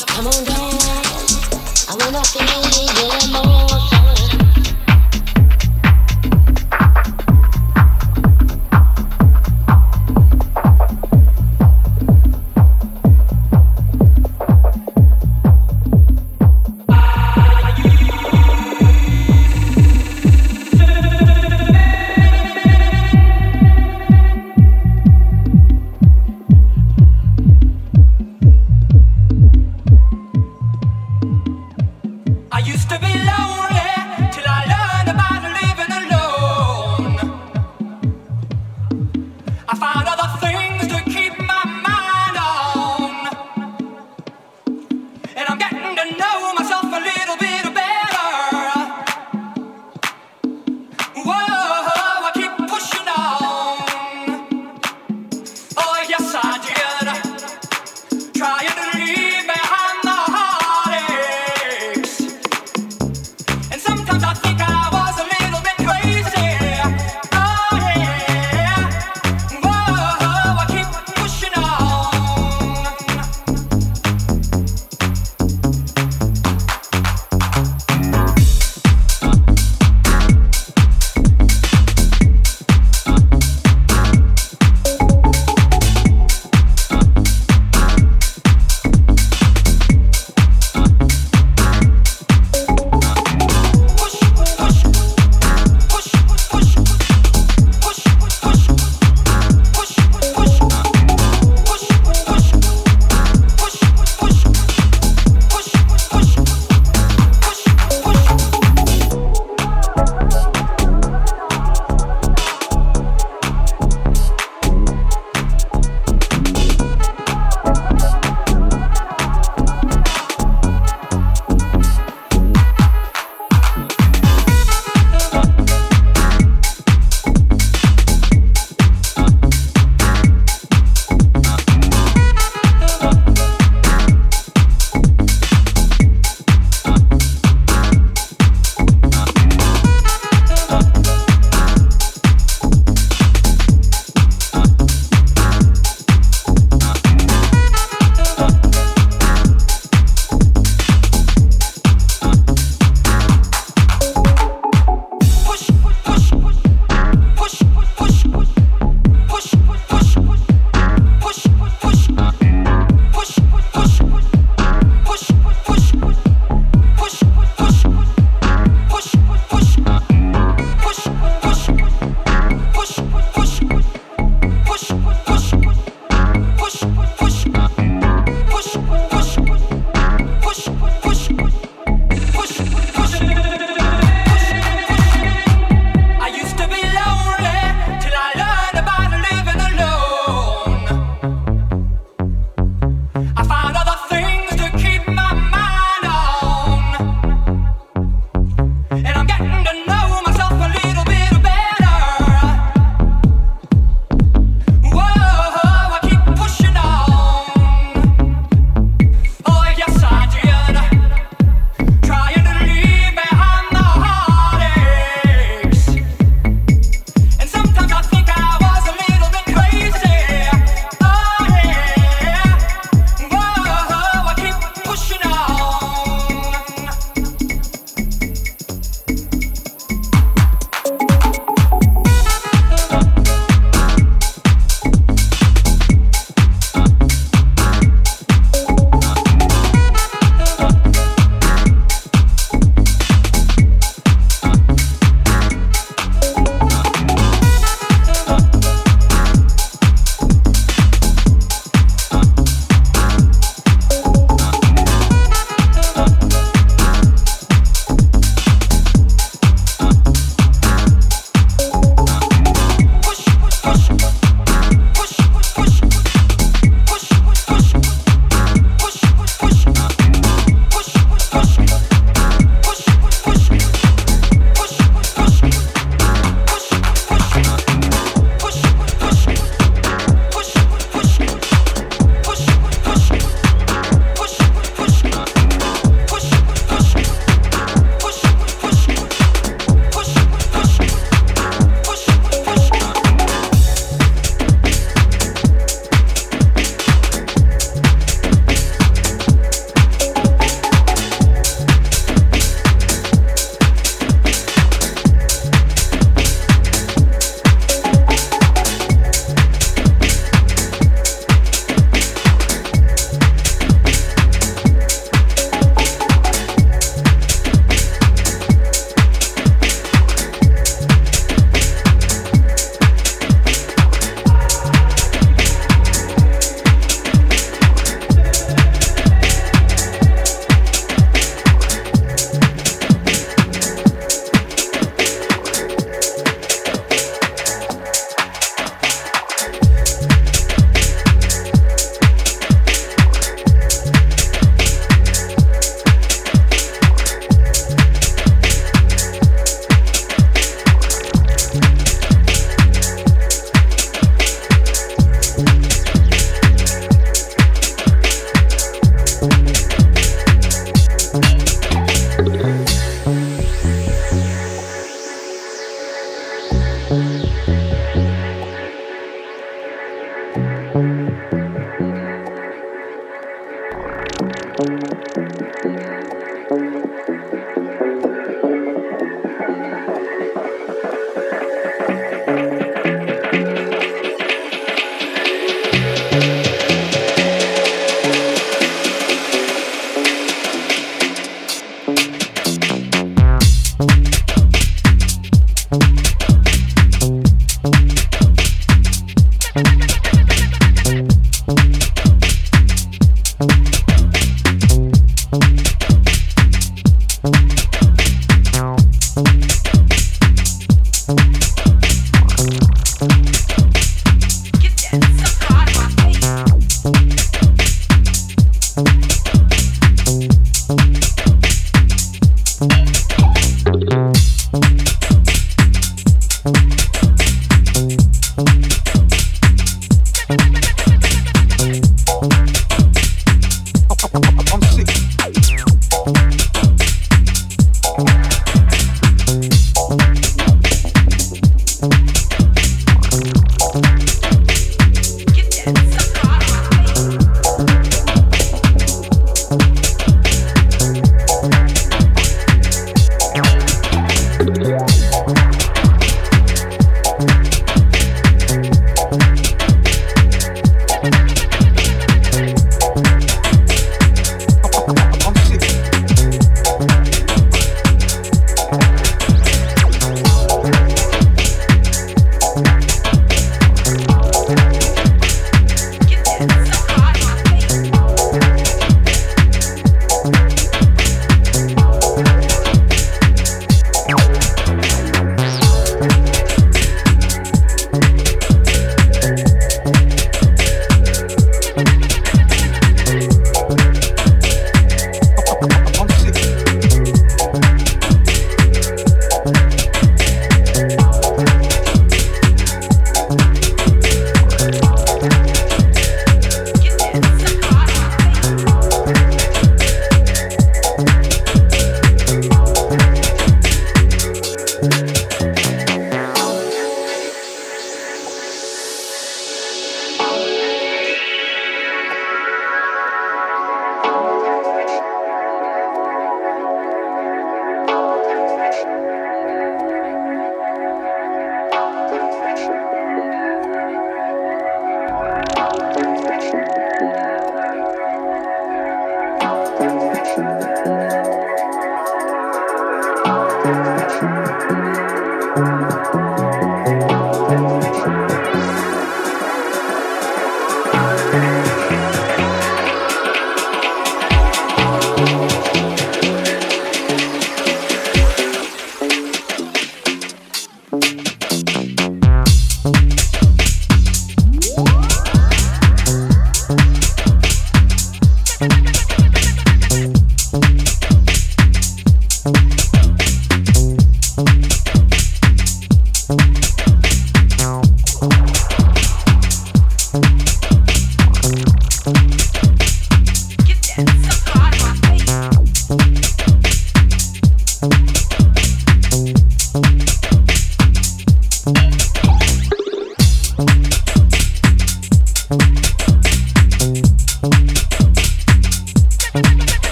come on.